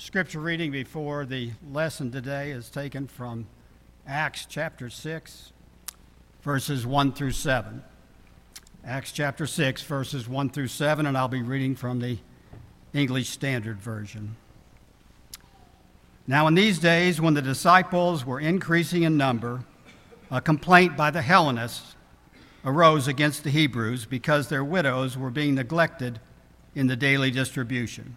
scripture reading before the lesson today is taken from Acts chapter 6, verses 1 through 7. Acts chapter 6, verses 1 through 7, and I'll be reading from the English Standard Version. Now, in these days, when the disciples were increasing in number, a complaint by the Hellenists arose against the Hebrews because their widows were being neglected in the daily distribution.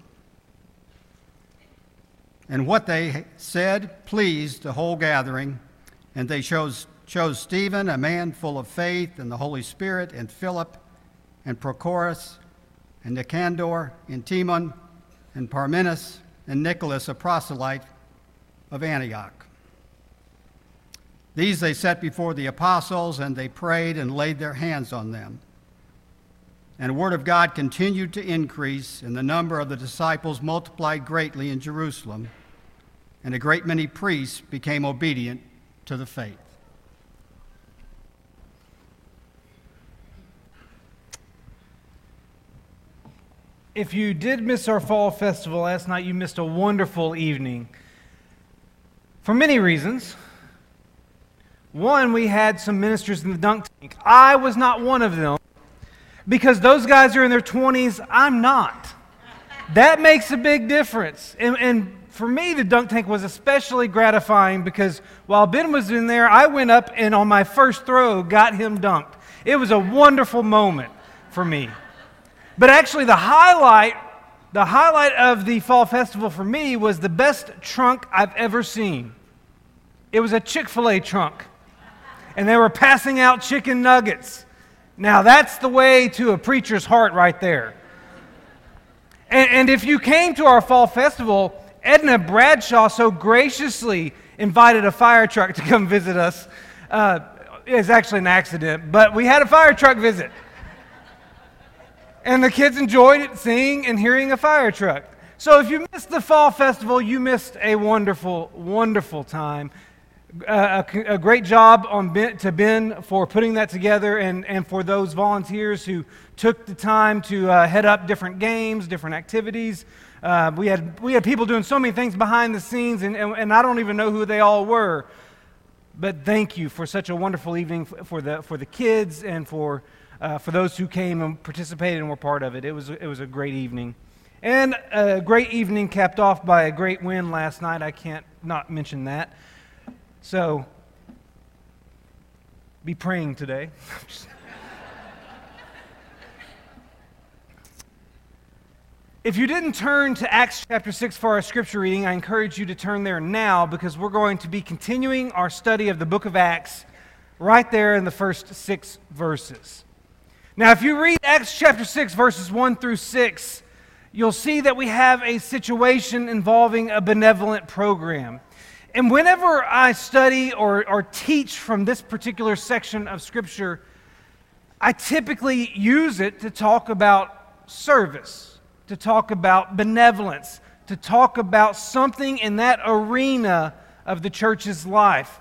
And what they said pleased the whole gathering, and they chose, chose Stephen, a man full of faith and the Holy Spirit, and Philip, and Prochorus, and Nicanor, and Timon, and Parmenas, and Nicholas, a proselyte of Antioch. These they set before the apostles, and they prayed and laid their hands on them. And the word of God continued to increase, and the number of the disciples multiplied greatly in Jerusalem and a great many priests became obedient to the faith. If you did miss our fall festival last night, you missed a wonderful evening for many reasons. One, we had some ministers in the dunk tank. I was not one of them because those guys are in their 20s. I'm not. That makes a big difference. And, and for me, the dunk tank was especially gratifying because while Ben was in there, I went up and on my first throw got him dunked. It was a wonderful moment for me. But actually, the highlight, the highlight of the fall festival for me was the best trunk I've ever seen. It was a Chick fil A trunk, and they were passing out chicken nuggets. Now, that's the way to a preacher's heart right there. And, and if you came to our fall festival, Edna Bradshaw so graciously invited a fire truck to come visit us. Uh, it's actually an accident, but we had a fire truck visit. And the kids enjoyed it, seeing and hearing a fire truck. So if you missed the fall festival, you missed a wonderful, wonderful time. A, a, great job on ben, to Ben for putting that together and, and for those volunteers who took the time to uh, head up different games, different activities. Uh, we, had, we had people doing so many things behind the scenes, and, and, and I don't even know who they all were. But thank you for such a wonderful evening for the, for the kids and for, uh, for those who came and participated and were part of it. It was, it was a great evening. And a great evening capped off by a great win last night. I can't not mention that. So, be praying today. If you didn't turn to Acts chapter 6 for our scripture reading, I encourage you to turn there now because we're going to be continuing our study of the book of Acts right there in the first six verses. Now, if you read Acts chapter 6, verses 1 through 6, you'll see that we have a situation involving a benevolent program. And whenever I study or, or teach from this particular section of Scripture, I typically use it to talk about service to talk about benevolence, to talk about something in that arena of the church's life.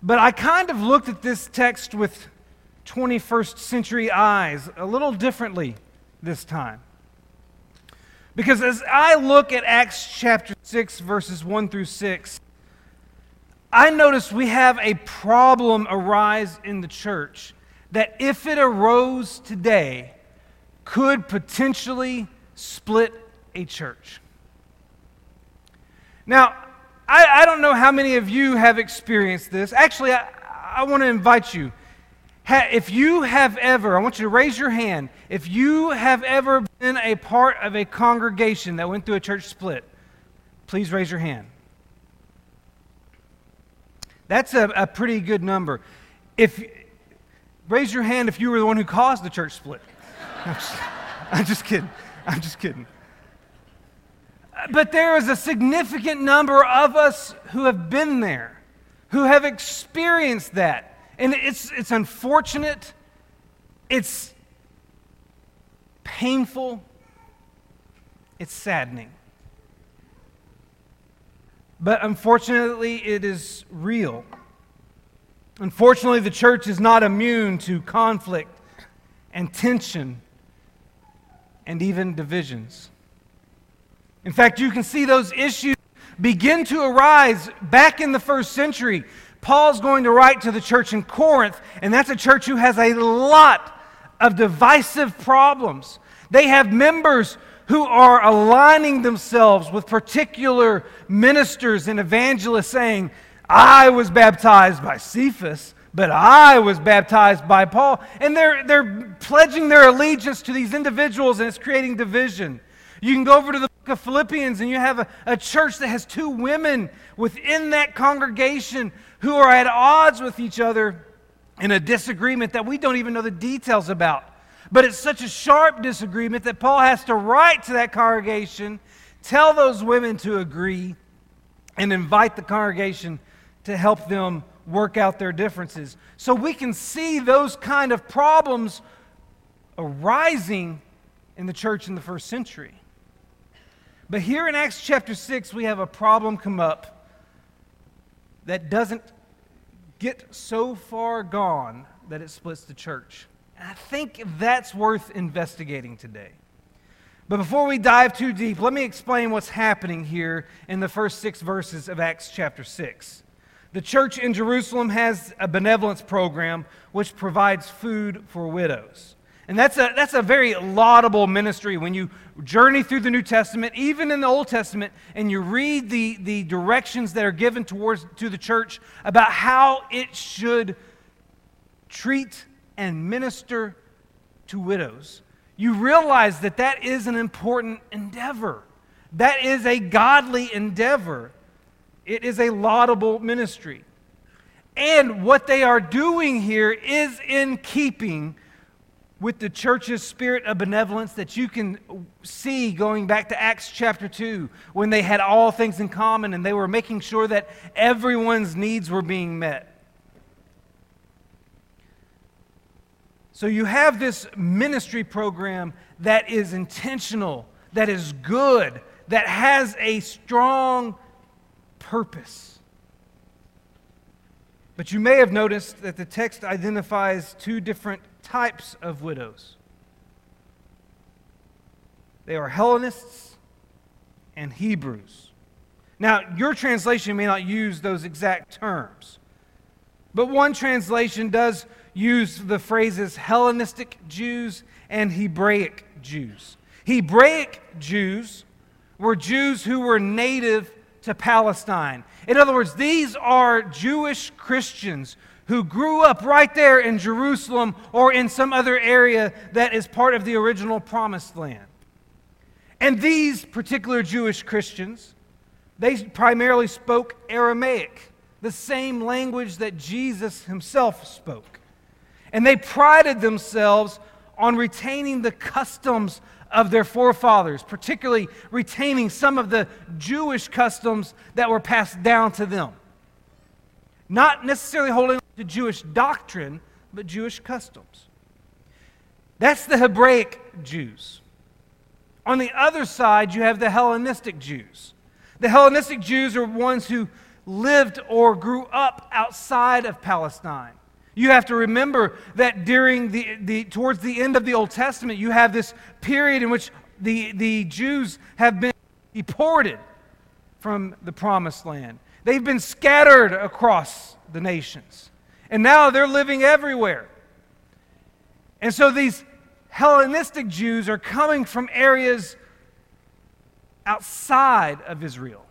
But I kind of looked at this text with 21st century eyes a little differently this time. Because as I look at Acts chapter 6, verses 1 through 6, I notice we have a problem arise in the church that if it arose today, could potentially split a church. Now, I, I, don't know how many of you have experienced this. Actually, I, I want to invite you. If you have ever, I want you to raise your hand, if you have ever been a part of a congregation that went through a church split, please raise your hand. That's a, a pretty good number. If raise your hand if you were the one who caused the church split. I'm just, I'm just kidding. I'm just kidding. But there is a significant number of us who have been there, who have experienced that. And it's, it's unfortunate, it's painful, it's saddening. But unfortunately, it is real. Unfortunately, the church is not immune to conflict and tension and even divisions. In fact, you can see those issues begin to arise back in the first century. Paul's going to write to the church in Corinth, and that's a church who has a lot of divisive problems. They have members who are aligning themselves with particular ministers and evangelists saying, I was baptized by Cephas, but I was baptized by Paul. And they're, they're pledging their allegiance to these individuals, and it's creating division. You can go over to the book of Philippians, and you have a, a church that has two women within that congregation who are at odds with each other in a disagreement that we don't even know the details about. But it's such a sharp disagreement that Paul has to write to that congregation, tell those women to agree, and invite the congregation to help them work out their differences. So we can see those kind of problems arising in the church in the first century. But here in Acts chapter 6, we have a problem come up that doesn't get so far gone that it splits the church. And I think that's worth investigating today. But before we dive too deep, let me explain what's happening here in the first six verses of Acts chapter 6. The church in Jerusalem has a benevolence program which provides food for widows. And that's a, that's a very laudable ministry when you journey through the New Testament, even in the Old Testament, and you read the, the directions that are given towards to the church about how it should treat and minister to widows. You realize that that is an important endeavor. That is a godly endeavor. It is a laudable ministry. And what they are doing here is in keeping with the church's spirit of benevolence that you can see going back to Acts chapter 2 when they had all things in common and they were making sure that everyone's needs were being met. So you have this ministry program that is intentional, that is good, that has a strong purpose. But you may have noticed that the text identifies two different types of widows they are Hellenists and Hebrews. Now, your translation may not use those exact terms, but one translation does use the phrases Hellenistic Jews and Hebraic Jews. Hebraic Jews were Jews who were native to Palestine. In other words, these are Jewish Christians who grew up right there in Jerusalem or in some other area that is part of the original promised land. And these particular Jewish Christians, they primarily spoke Aramaic, the same language that Jesus himself spoke. And they prided themselves on retaining the customs of their forefathers, particularly retaining some of the Jewish customs that were passed down to them. Not necessarily holding to Jewish doctrine, but Jewish customs. That's the Hebraic Jews. On the other side, you have the Hellenistic Jews. The Hellenistic Jews are ones who lived or grew up outside of Palestine. You have to remember that during the, the towards the end of the Old Testament, you have this period in which the, the Jews have been deported from the promised land. They've been scattered across the nations. And now they're living everywhere. And so these Hellenistic Jews are coming from areas outside of Israel.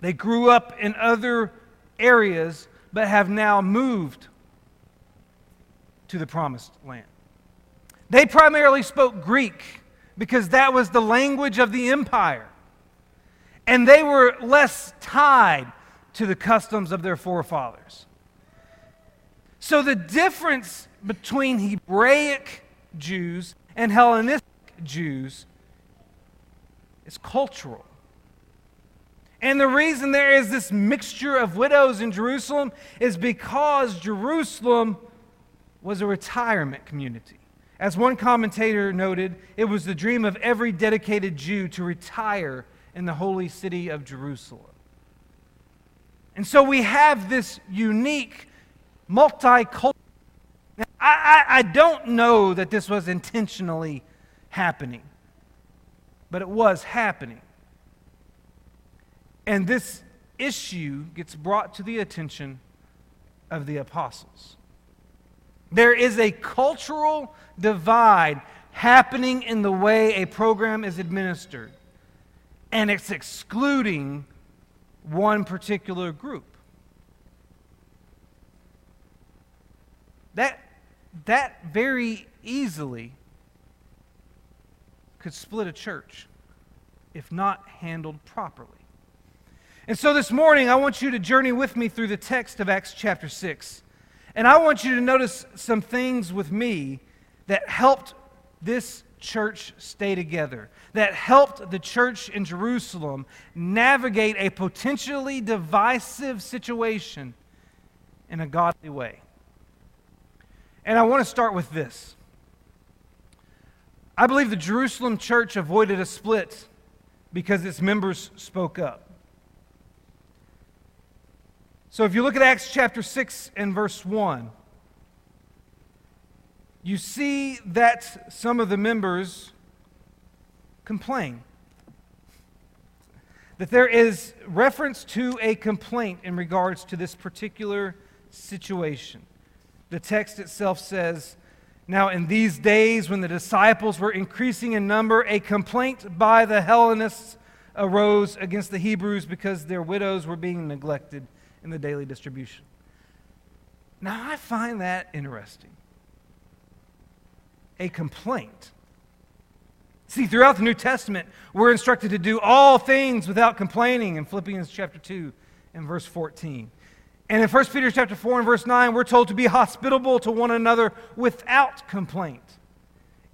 They grew up in other areas, but have now moved to the promised land. They primarily spoke Greek because that was the language of the empire. And they were less tied to the customs of their forefathers. So the difference between Hebraic Jews and Hellenistic Jews is cultural. And the reason there is this mixture of widows in Jerusalem is because Jerusalem was a retirement community. As one commentator noted, it was the dream of every dedicated Jew to retire in the holy city of Jerusalem. And so we have this unique multicultural. I, I, I don't know that this was intentionally happening, but it was happening. And this issue gets brought to the attention of the apostles. There is a cultural divide happening in the way a program is administered, and it's excluding one particular group. That, that very easily could split a church if not handled properly. And so this morning, I want you to journey with me through the text of Acts chapter 6. And I want you to notice some things with me that helped this church stay together, that helped the church in Jerusalem navigate a potentially divisive situation in a godly way. And I want to start with this. I believe the Jerusalem church avoided a split because its members spoke up. So if you look at Acts chapter 6 and verse 1, you see that some of the members complain. That there is reference to a complaint in regards to this particular situation. The text itself says, Now in these days when the disciples were increasing in number, a complaint by the Hellenists arose against the Hebrews because their widows were being neglected in the daily distribution. Now, I find that interesting. A complaint. See, throughout the New Testament, we're instructed to do all things without complaining in Philippians chapter 2 and verse 14. And in 1 Peter chapter 4 and verse 9, we're told to be hospitable to one another without complaint.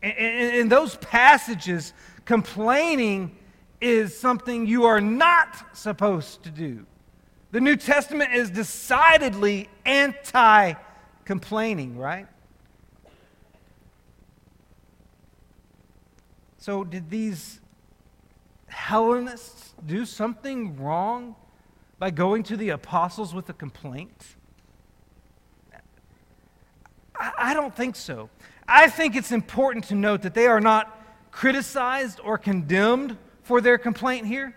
And In those passages, complaining is something you are not supposed to do. The New Testament is decidedly anti complaining, right? So, did these Hellenists do something wrong by going to the apostles with a complaint? I don't think so. I think it's important to note that they are not criticized or condemned for their complaint here.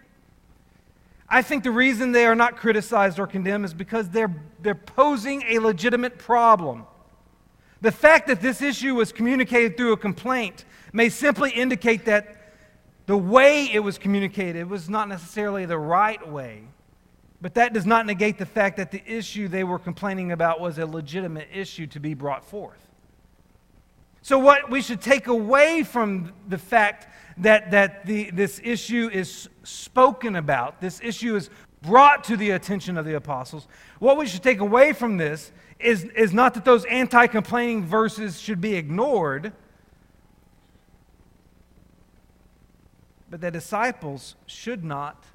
I think the reason they are not criticized or condemned is because they're, they're posing a legitimate problem. The fact that this issue was communicated through a complaint may simply indicate that the way it was communicated was not necessarily the right way. But that does not negate the fact that the issue they were complaining about was a legitimate issue to be brought forth. So, what we should take away from the fact that, that the, this issue is spoken about, this issue is brought to the attention of the apostles, what we should take away from this is, is not that those anti complaining verses should be ignored, but that disciples should not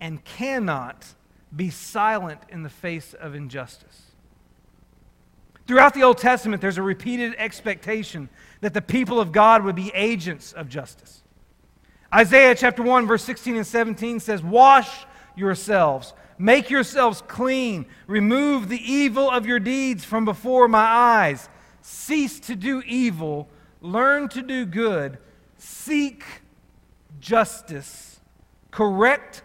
and cannot be silent in the face of injustice. Throughout the Old Testament, there's a repeated expectation that the people of God would be agents of justice. Isaiah chapter 1, verse 16 and 17 says, Wash yourselves, make yourselves clean, remove the evil of your deeds from before my eyes, cease to do evil, learn to do good, seek justice, correct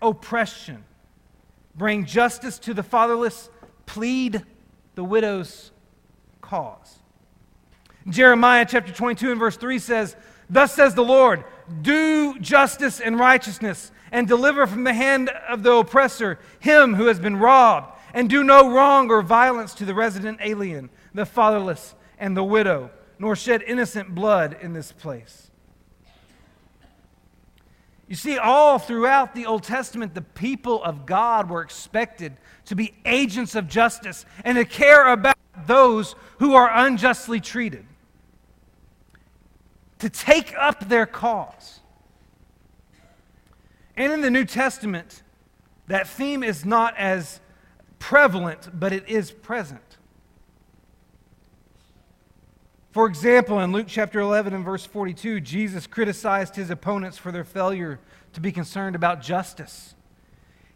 oppression, bring justice to the fatherless, plead the widow's cause. Jeremiah chapter 22 and verse 3 says, Thus says the Lord, do justice and righteousness, and deliver from the hand of the oppressor him who has been robbed, and do no wrong or violence to the resident alien, the fatherless, and the widow, nor shed innocent blood in this place. You see, all throughout the Old Testament, the people of God were expected to be agents of justice and to care about those who are unjustly treated to take up their cause. And in the New Testament, That theme is not as prevalent, but it is present. For example, in Luke chapter 11 and verse 42, Jesus criticized his opponents for their failure to be concerned about justice.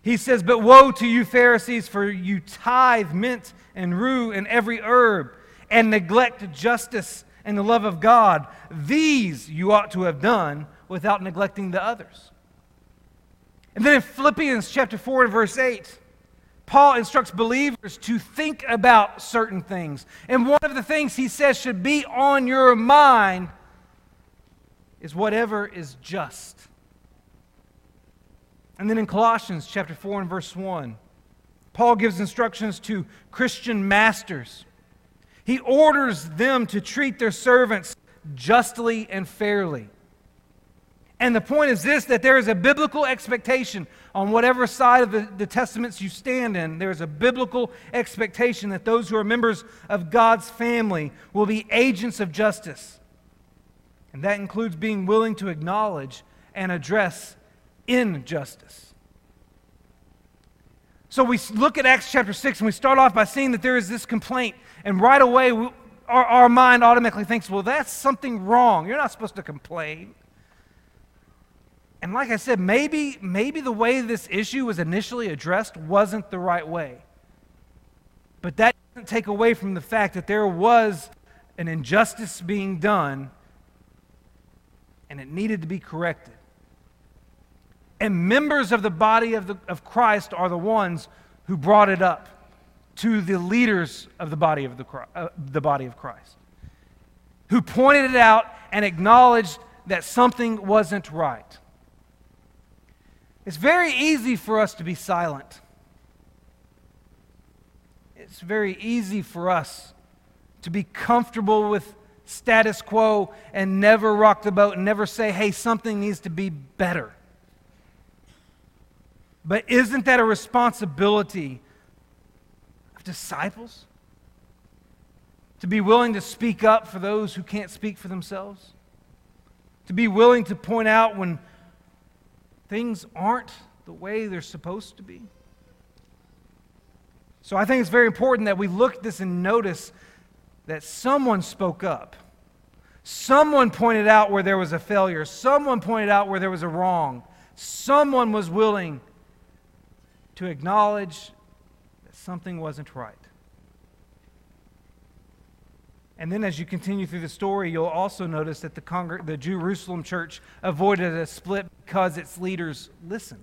He says, But woe to you, Pharisees, for you tithe mint and rue and every herb, and neglect justice and the love of God. These you ought to have done without neglecting the others. And then in Philippians chapter 4 and verse 8, Paul instructs believers to think about certain things. And one of the things he says should be on your mind is whatever is just. And then in Colossians chapter 4 and verse 1, Paul gives instructions to Christian masters. He orders them to treat their servants justly and fairly. And the point is this that there is a biblical expectation on whatever side of the, the, testaments you stand in, there is a biblical expectation that those who are members of God's family will be agents of justice. And that includes being willing to acknowledge and address injustice. So we look at Acts chapter 6 and we start off by seeing that there is this complaint. And right away, we, our, our mind automatically thinks, well, that's something wrong. You're not supposed to complain. And like I said, maybe, maybe the way this issue was initially addressed wasn't the right way. But that doesn't take away from the fact that there was an injustice being done and it needed to be corrected. And members of the body of, the, of Christ are the ones who brought it up to the leaders of the body of, the, uh, the body of Christ, who pointed it out and acknowledged that something wasn't right. It's very easy for us to be silent. It's very easy for us to be comfortable with status quo and never rock the boat and never say, hey, something needs to be better. But isn't that a responsibility of disciples? To be willing to speak up for those who can't speak for themselves? To be willing to point out when things aren't the way they're supposed to be? So I think it's very important that we look at this and notice that someone spoke up. Someone pointed out where there was a failure. Someone pointed out where there was a wrong. Someone was willing to acknowledge that something wasn't right. And then as you continue through the story, you'll also notice that the, Congre- the Jerusalem church avoided a split because its leaders listened.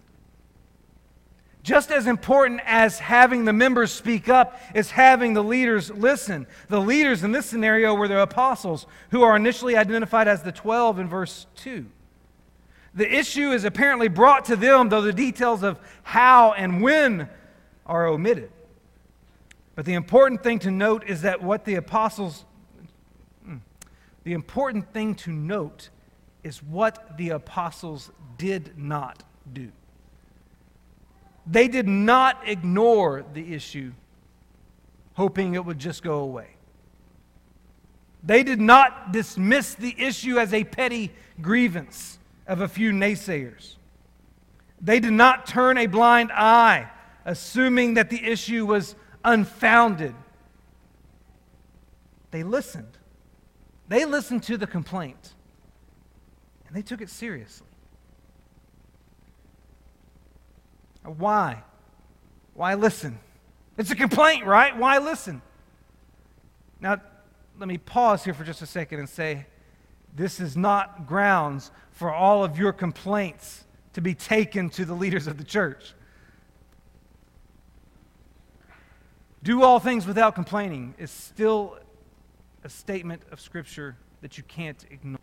Just as important as having the members speak up is having the leaders listen. The leaders in this scenario were the apostles, who are initially identified as the 12 in verse 2. The issue is apparently brought to them, though the details of how and when are omitted. But the important thing to note is that what the apostles, the important thing to note is what the apostles did not do. They did not ignore the issue, hoping it would just go away. They did not dismiss the issue as a petty grievance of a few naysayers. They did not turn a blind eye, assuming that the issue was unfounded. They listened. They listened to the complaint, and they took it seriously. Why? Why listen? It's a complaint, right? Why listen? Now, let me pause here for just a second and say this is not grounds for all of your complaints to be taken to the leaders of the church. Do all things without complaining is still a statement of Scripture that you can't ignore.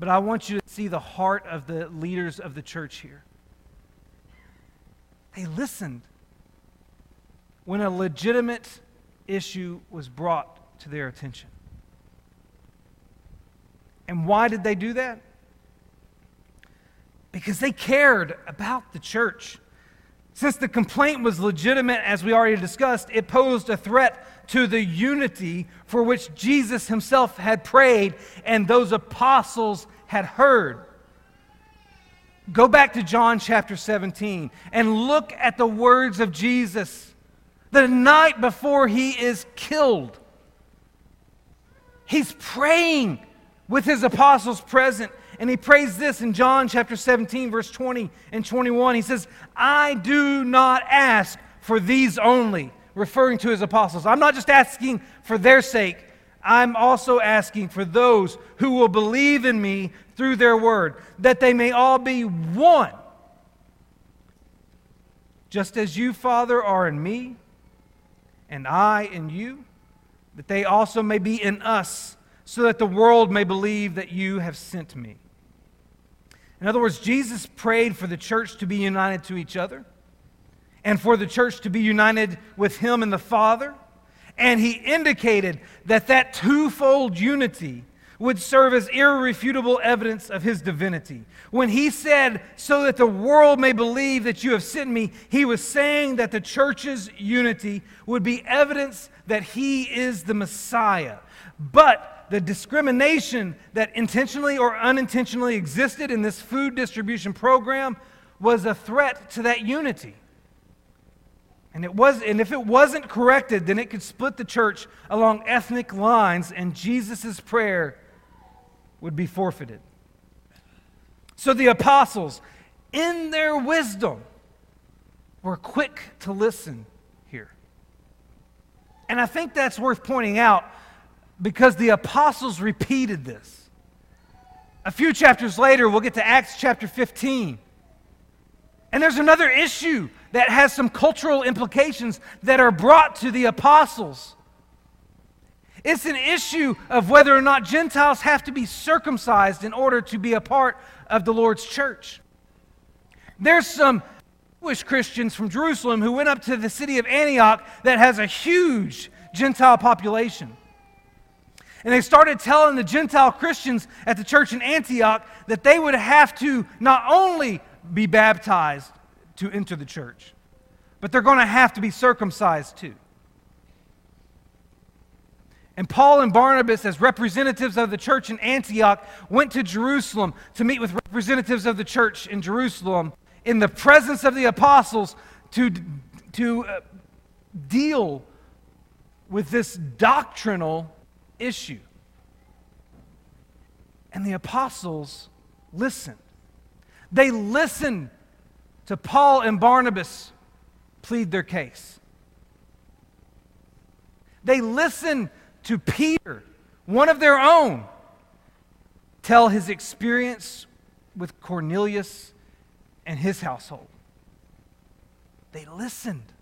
But I want you to see the heart of the leaders of the church here. They listened when a legitimate issue was brought to their attention. And why did they do that? Because they cared about the church. Since the complaint was legitimate, as we already discussed, it posed a threat to the unity for which Jesus himself had prayed and those apostles had heard. Go back to John chapter 17 and look at the words of Jesus the night before he is killed. He's praying with his apostles present. And he prays this in John chapter 17, verse 20 and 21. He says, I do not ask for these only, referring to his apostles. I'm not just asking for their sake, I'm also asking for those who will believe in me through their word, that they may all be one. Just as you, Father, are in me, and I in you, that they also may be in us, so that the world may believe that you have sent me. In other words, Jesus prayed for the church to be united to each other and for the church to be united with him and the Father. And he indicated that that twofold unity would serve as irrefutable evidence of his divinity. When he said, So that the world may believe that you have sent me, he was saying that the church's unity would be evidence that he is the Messiah. But the discrimination that intentionally or unintentionally existed in this food distribution program was a threat to that unity. And, it was, and if it wasn't corrected, then it could split the church along ethnic lines, and Jesus' prayer would be forfeited. So the apostles, in their wisdom, were quick to listen here. And I think that's worth pointing out because the apostles repeated this. A few chapters later, we'll get to Acts chapter 15. And there's another issue that has some cultural implications that are brought to the apostles. It's an issue of whether or not Gentiles have to be circumcised in order to be a part of the Lord's church. There's some Jewish Christians from Jerusalem who went up to the city of Antioch that has a huge Gentile population. And they started telling the Gentile Christians at the church in Antioch that they would have to not only be baptized to enter the church, but they're going to have to be circumcised too. And Paul and Barnabas, as representatives of the church in Antioch, went to Jerusalem to meet with representatives of the church in Jerusalem in the presence of the apostles to, to uh, deal with this doctrinal issue. And the apostles listened. They listened to Paul and Barnabas plead their case. They listened to Peter, one of their own, tell his experience with Cornelius and his household. They listened.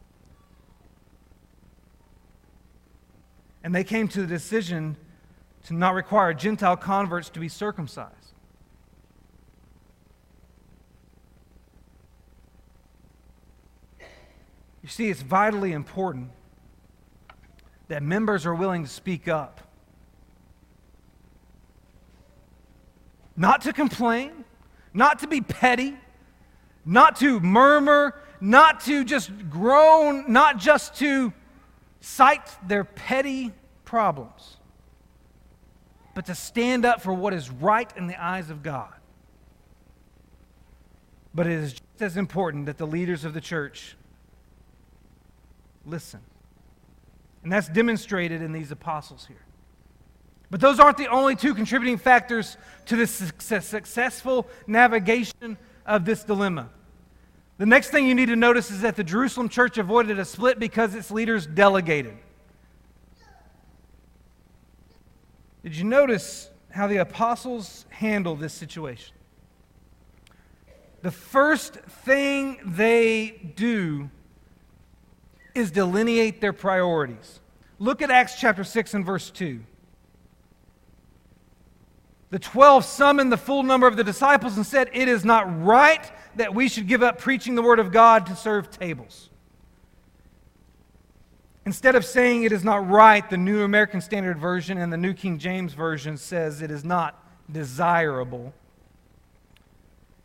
And they came to the decision to not require Gentile converts to be circumcised. You see, it's vitally important that members are willing to speak up. Not to complain, not to be petty, not to murmur, not to just groan, not just to cite their petty problems, but to stand up for what is right in the eyes of God. But it is just as important that the leaders of the church listen. And that's demonstrated in these apostles here. But those aren't the only two contributing factors to the success, successful navigation of this dilemma. The next thing you need to notice is that the Jerusalem church avoided a split because its leaders delegated. Did you notice how the apostles handled this situation? The first thing they do is delineate their priorities. Look at Acts chapter 6 and verse 2. The 12 summoned the full number of the disciples and said, It is not right that we should give up preaching the word of God to serve tables. Instead of saying it is not right, the New American Standard Version and the New King James Version says it is not desirable.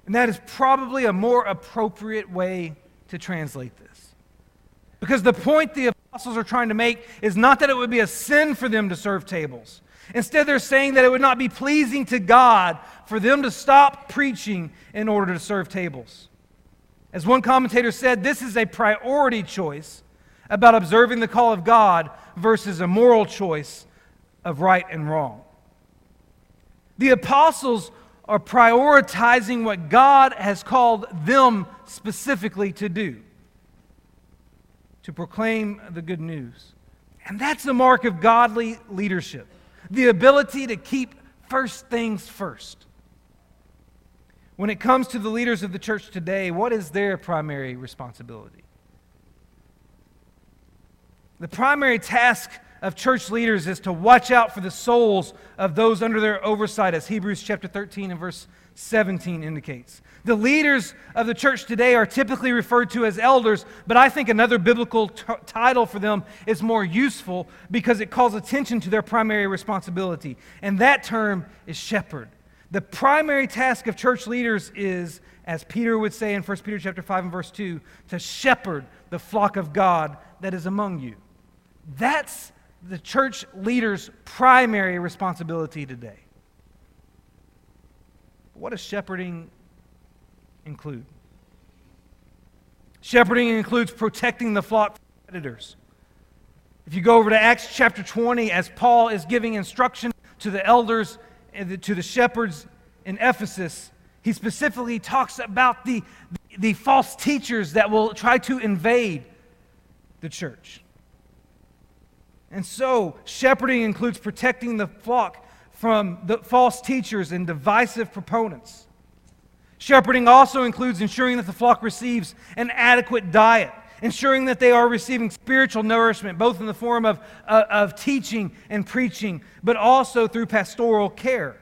And that is probably a more appropriate way to translate this. Because the point the apostles are trying to make is not that it would be a sin for them to serve tables. Instead, they're saying that it would not be pleasing to God for them to stop preaching in order to serve tables. As one commentator said, this is a priority choice about observing the call of God versus a moral choice of right and wrong. The apostles are prioritizing what God has called them specifically to do to proclaim the good news. And that's the mark of godly leadership the ability to keep first things first. When it comes to the leaders of the church today, what is their primary responsibility? The primary task of church leaders is to watch out for the souls of those under their oversight, as Hebrews chapter 13 and verse 17 indicates. The leaders of the church today are typically referred to as elders, but I think another biblical t- title for them is more useful because it calls attention to their primary responsibility. And that term is shepherd. The primary task of church leaders is, as Peter would say in 1 Peter chapter 5 and verse 2, to shepherd the flock of God that is among you. That's the church leader's primary responsibility today. What does shepherding include? Shepherding includes protecting the flock from predators. If you go over to Acts chapter 20, as Paul is giving instruction to the elders eh, and to the shepherds in Ephesus, he specifically talks about the, the false teachers that will try to invade the church. And so, shepherding includes protecting the flock from the false teachers and divisive proponents. Shepherding also includes ensuring that the flock receives an adequate diet, ensuring that they are receiving spiritual nourishment, both in the form of, uh, of teaching and preaching, but also through pastoral care.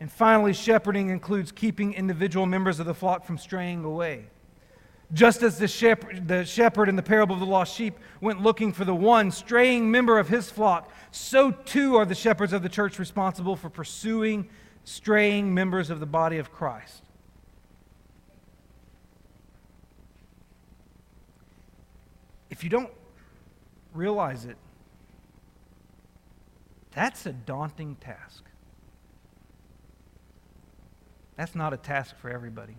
And finally, shepherding includes keeping individual members of the flock from straying away. Just as the shepherd, the shepherd in the parable of the lost sheep went looking for the one straying member of his flock, so too are the shepherds of the church responsible for pursuing straying members of the body of Christ. If you don't realize it, that's a daunting task. That's not a task for everybody.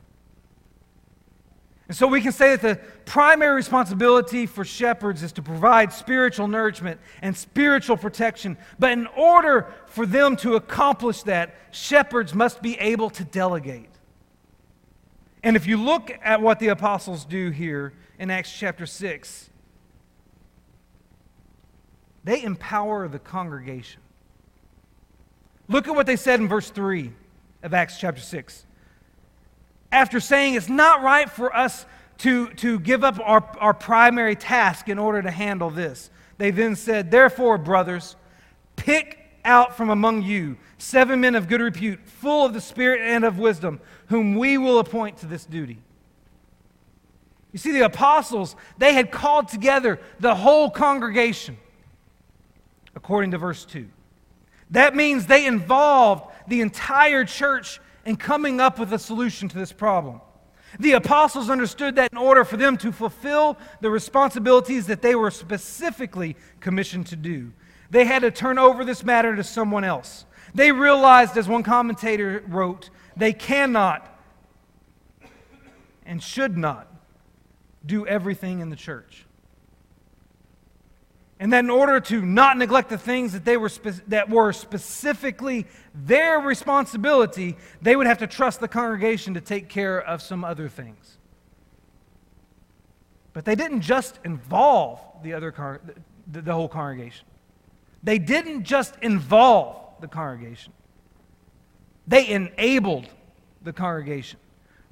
And so we can say that the primary responsibility for shepherds is to provide spiritual nourishment and spiritual protection. But in order for them to accomplish that, shepherds must be able to delegate. And if you look at what the apostles do here in Acts chapter 6, they empower the congregation. Look at what they said in verse 3 of Acts chapter 6 after saying it's not right for us to, to give up our, our primary task in order to handle this, they then said, Therefore, brothers, pick out from among you seven men of good repute, full of the Spirit and of wisdom, whom we will appoint to this duty. You see, the apostles, they had called together the whole congregation, according to verse 2. That means they involved the entire church and coming up with a solution to this problem. The apostles understood that in order for them to fulfill the responsibilities that they were specifically commissioned to do, they had to turn over this matter to someone else. They realized, as one commentator wrote, they cannot and should not do everything in the church. And that in order to not neglect the things that, they were spe- that were specifically their responsibility, they would have to trust the congregation to take care of some other things. But they didn't just involve the, other con- the, the whole congregation. They didn't just involve the congregation. They enabled the congregation.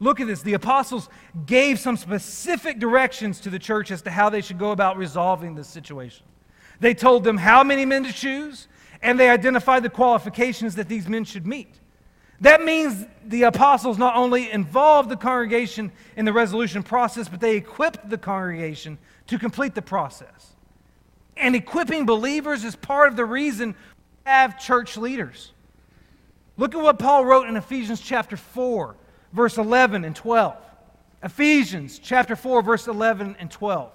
Look at this. The apostles gave some specific directions to the church as to how they should go about resolving this situation. They told them how many men to choose, and they identified the qualifications that these men should meet. That means the apostles not only involved the congregation in the resolution process, but they equipped the congregation to complete the process. And equipping believers is part of the reason we have church leaders. Look at what Paul wrote in Ephesians chapter 4, verse 11 and 12. Ephesians chapter 4, verse 11 and 12.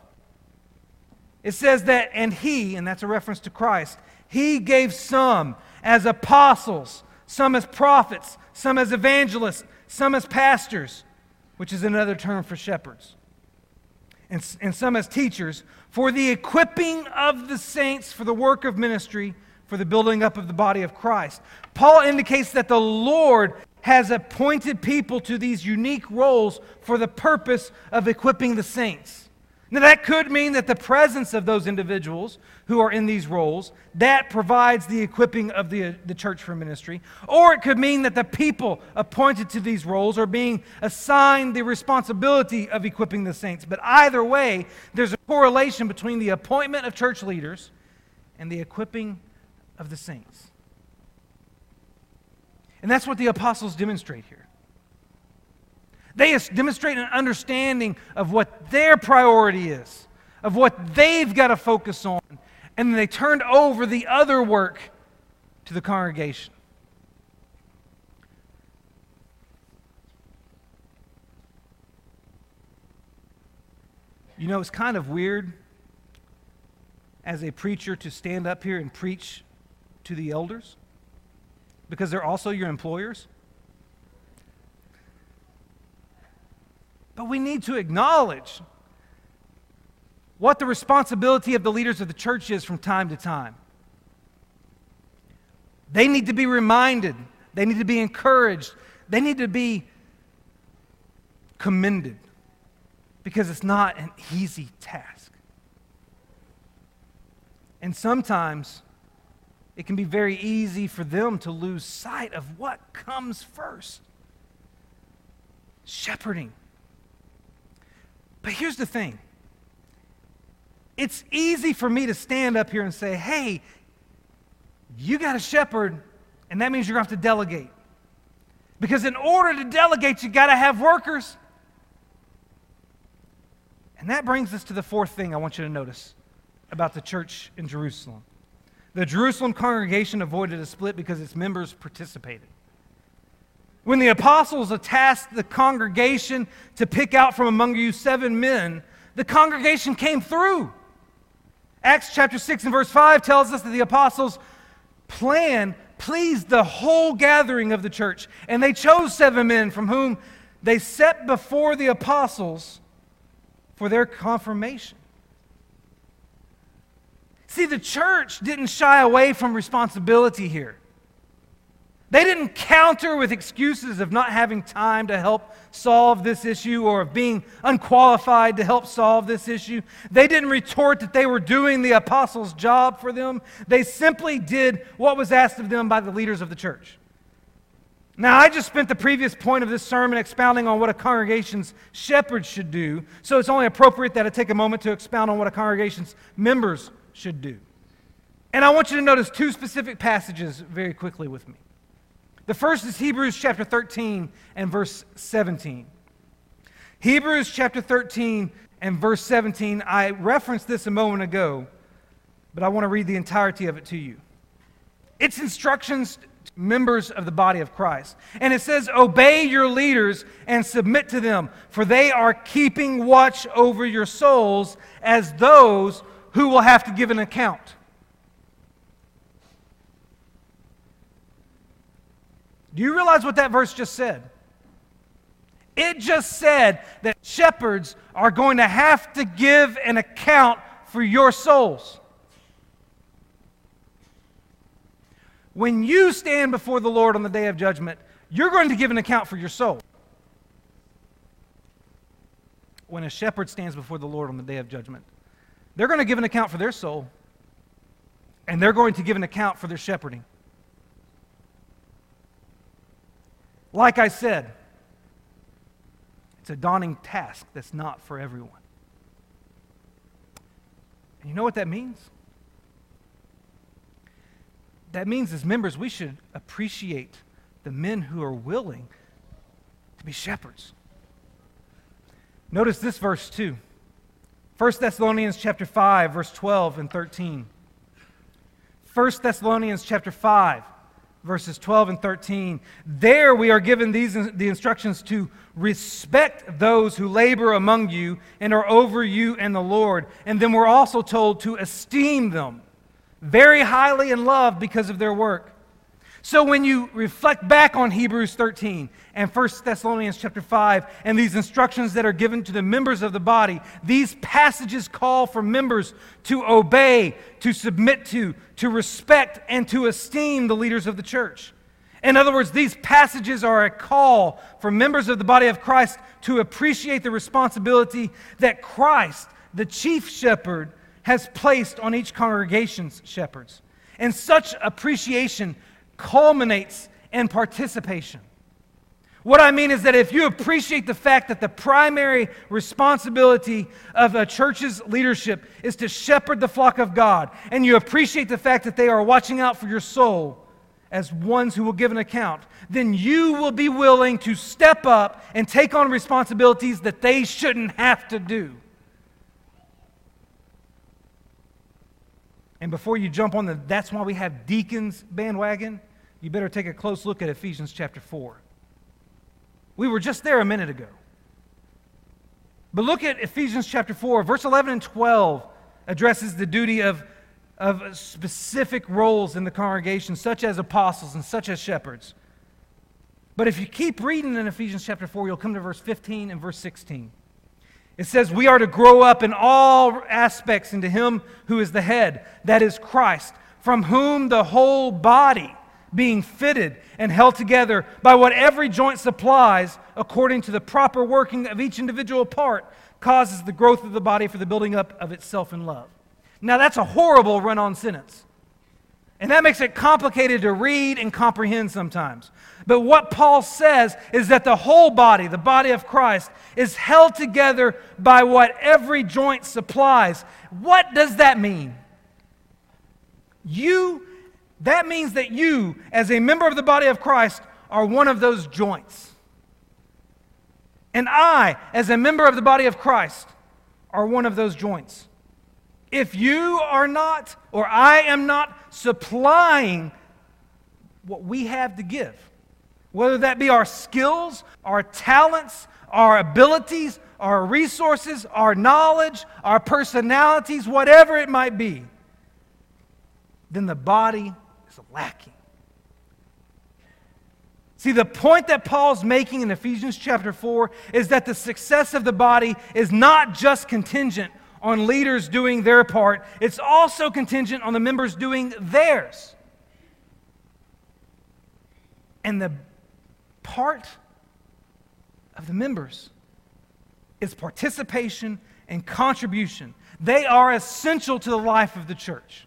It says that, and he, and that's a reference to Christ, He gave some as apostles, some as prophets, some as evangelists, some as pastors, which is another term for shepherds, and, and some as teachers, for the equipping of the saints for the work of ministry, for the building up of the body of Christ. Paul indicates that the Lord has appointed people to these unique roles for the purpose of equipping the saints. Now, that could mean that the presence of those individuals who are in these roles, that provides the equipping of the, the church for ministry. Or it could mean that the people appointed to these roles are being assigned the responsibility of equipping the saints. But either way, there's a correlation between the appointment of church leaders and the equipping of the saints. And that's what the apostles demonstrate here. They demonstrate an understanding of what their priority is, of what they've got to focus on, and then they turned over the other work to the congregation. You know, it's kind of weird as a preacher to stand up here and preach to the elders because they're also your employers. But we need to acknowledge what the responsibility of the leaders of the church is from time to time. They need to be reminded, they need to be encouraged, they need to be commended because it's not an easy task. And sometimes it can be very easy for them to lose sight of what comes first shepherding. But here's the thing it's easy for me to stand up here and say, hey, you got a shepherd, and that means you're going to have to delegate. Because in order to delegate, you got to have workers. And that brings us to the fourth thing I want you to notice about the church in Jerusalem. The Jerusalem congregation avoided a split because its members participated. When the apostles tasked the congregation to pick out from among you seven men, the congregation came through. Acts chapter 6 and verse 5 tells us that the apostles' plan pleased the whole gathering of the church. And they chose seven men from whom they set before the apostles for their confirmation. See, the church didn't shy away from responsibility here. They didn't counter with excuses of not having time to help solve this issue or of being unqualified to help solve this issue. They didn't retort that they were doing the apostles' job for them. They simply did what was asked of them by the leaders of the church. Now, I just spent the previous point of this sermon expounding on what a congregation's shepherd should do, so it's only appropriate that I take a moment to expound on what a congregation's members should do. And I want you to notice two specific passages very quickly with me. The first is Hebrews chapter 13 and verse 17. Hebrews chapter 13 and verse 17, I referenced this a moment ago, but I want to read the entirety of it to you. It's instructions to members of the body of Christ. And it says, Obey your leaders and submit to them, for they are keeping watch over your souls as those who will have to give an account. Do you realize what that verse just said? It just said that shepherds are going to have to give an account for your souls. When you stand before the Lord on the day of judgment, you're going to give an account for your soul. When a shepherd stands before the Lord on the day of judgment, they're going to give an account for their soul, and they're going to give an account for their shepherding. Like I said, it's a daunting task that's not for everyone. And you know what that means? That means, as members, we should appreciate the men who are willing to be shepherds. Notice this verse, too. 1 Thessalonians chapter 5 verse 12 and 13. 1 Thessalonians chapter 5 verses 12 and 13. There we are given these the instructions to respect those who labor among you and are over you and the Lord. And then we're also told to esteem them. very highly and love because of their work. So when you reflect back on Hebrews 13 and 1 Thessalonians chapter 5 and these instructions that are given to the members of the body, these passages call for members to obey, to submit to, to respect, and to esteem the leaders of the church. In other words, these passages are a call for members of the body of Christ to appreciate the responsibility that Christ, the chief shepherd, has placed on each congregation's shepherds. And such appreciation culminates in participation. What I mean is that if you appreciate the fact that the primary responsibility of a church's leadership is to shepherd the flock of God, and you appreciate the fact that they are watching out for your soul as ones who will give an account, then you will be willing to step up and take on responsibilities that they shouldn't have to do. And before you jump on the that's why we have deacons bandwagon, you better take a close look at Ephesians chapter 4. We were just there a minute ago. But look at Ephesians chapter 4, verse 11 and 12 addresses the duty of, of specific roles in the congregation, such as apostles and such as shepherds. But if you keep reading in Ephesians chapter 4, you'll come to verse 15 and verse 16. It says, We are to grow up in all aspects into Him who is the head, that is Christ, from whom the whole body being fitted and held together by what every joint supplies, according to the proper working of each individual part, causes the growth of the body for the building up of itself in love. Now, that's a horrible run on sentence. And that makes it complicated to read and comprehend sometimes. But what Paul says is that the whole body, the body of Christ, is held together by what every joint supplies. What does that mean? You that means that you, as a member of the body of Christ, are one of those joints. And I, as a member of the body of Christ, are one of those joints. If you are not, or I am not supplying what we have to give, whether that be our skills, our talents, our abilities, our resources, our knowledge, our personalities, whatever it might be, then the body lacking. See, the point that Paul's making in Ephesians chapter 4 is that the success of the body is not just contingent on leaders doing their part, it's also contingent on the members doing theirs. And the part of the members is participation and contribution. They are essential to the life of the church.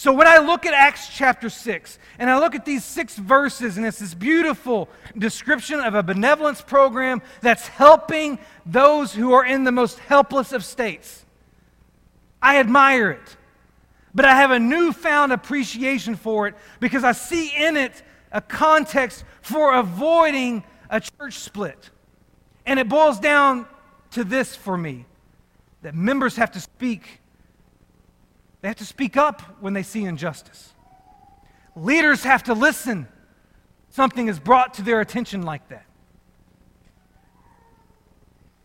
So when I look at Acts chapter 6, and I look at these six verses, and it's this beautiful description of a benevolence program that's helping those who are in the most helpless of states, I admire it. But I have a newfound appreciation for it because I see in it a context for avoiding a church split. And it boils down to this for me that members have to speak they have to speak up when they see injustice. Leaders have to listen. Something is brought to their attention like that.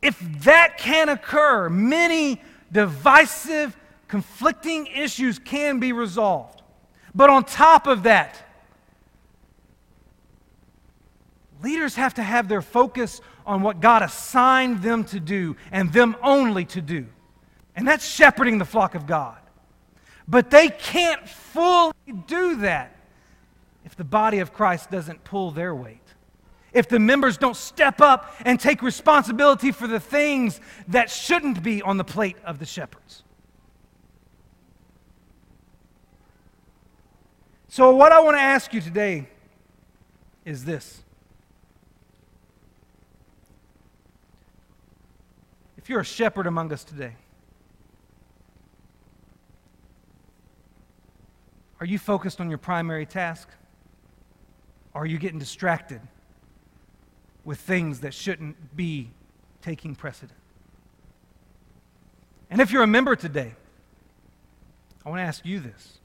If that can occur, many divisive, conflicting issues can be resolved. But on top of that, leaders have to have their focus on what God assigned them to do and them only to do. And that's shepherding the flock of God. But they can't fully do that if the body of Christ doesn't pull their weight. If the members don't step up and take responsibility for the things that shouldn't be on the plate of the shepherds. So, what I want to ask you today is this. If you're a shepherd among us today, Are you focused on your primary task? Or are you getting distracted with things that shouldn't be taking precedent? And if you're a member today, I want to ask you this.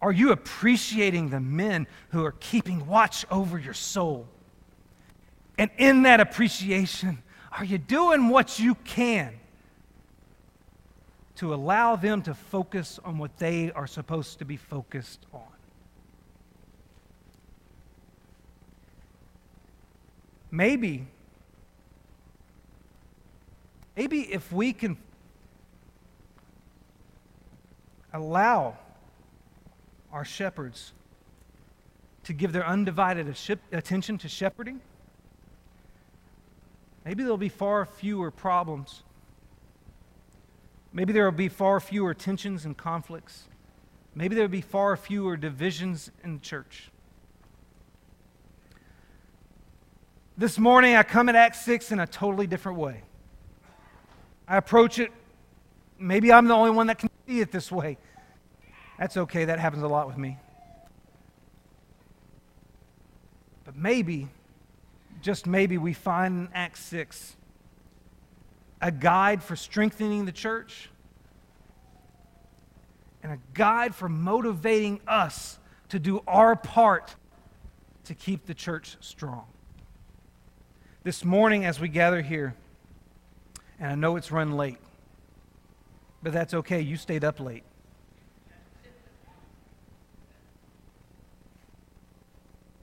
Are you appreciating the men who are keeping watch over your soul? And in that appreciation, are you doing what you can to allow them to focus on what they are supposed to be focused on. Maybe, maybe if we can allow our shepherds to give their undivided attention to shepherding, maybe there'll be far fewer problems. Maybe there will be far fewer tensions and conflicts. Maybe there will be far fewer divisions in the church. This morning, I come at Acts 6 in a totally different way. I approach it, maybe I'm the only one that can see it this way. That's okay, that happens a lot with me. But maybe, just maybe, we find in Acts 6 a guide for strengthening the church and a guide for motivating us to do our part to keep the church strong this morning as we gather here, and I know it's run late, but that's okay. You stayed up late.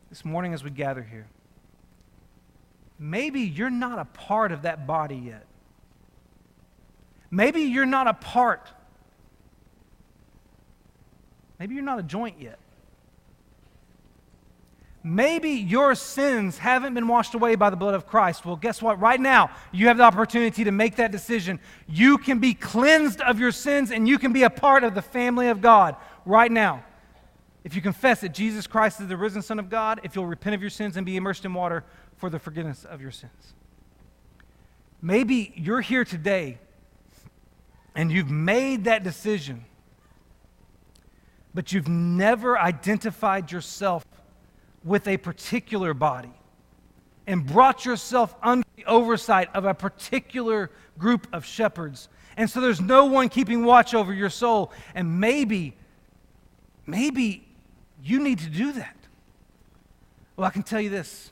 This morning as we gather here, maybe you're not a part of that body yet. Maybe you're not a part. Maybe you're not a joint yet. Maybe your sins haven't been washed away by the blood of Christ. Well, guess what? Right now, you have the opportunity to make that decision. You can be cleansed of your sins and you can be a part of the family of God right now. If you confess that Jesus Christ is the risen Son of God, if you'll repent of your sins and be immersed in water for the forgiveness of your sins. Maybe you're here today and you've made that decision, but you've never identified yourself with a particular body and brought yourself under the oversight of a particular group of shepherds. And so there's no one keeping watch over your soul. And maybe, maybe you need to do that. Well, I can tell you this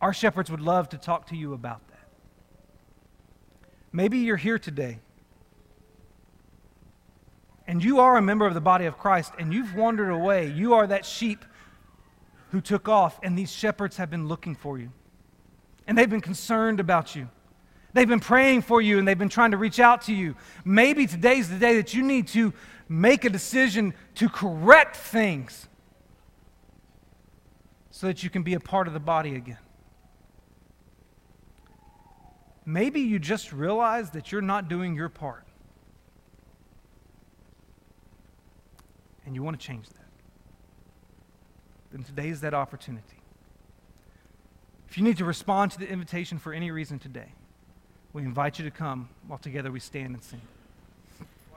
our shepherds would love to talk to you about that. Maybe you're here today and you are a member of the body of Christ and you've wandered away. You are that sheep who took off, and these shepherds have been looking for you. And they've been concerned about you. They've been praying for you, and they've been trying to reach out to you. Maybe today's the day that you need to make a decision to correct things so that you can be a part of the body again. Maybe you just realize that you're not doing your part. And you want to change that then today is that opportunity. If you need to respond to the invitation for any reason today, we invite you to come while together we stand and sing.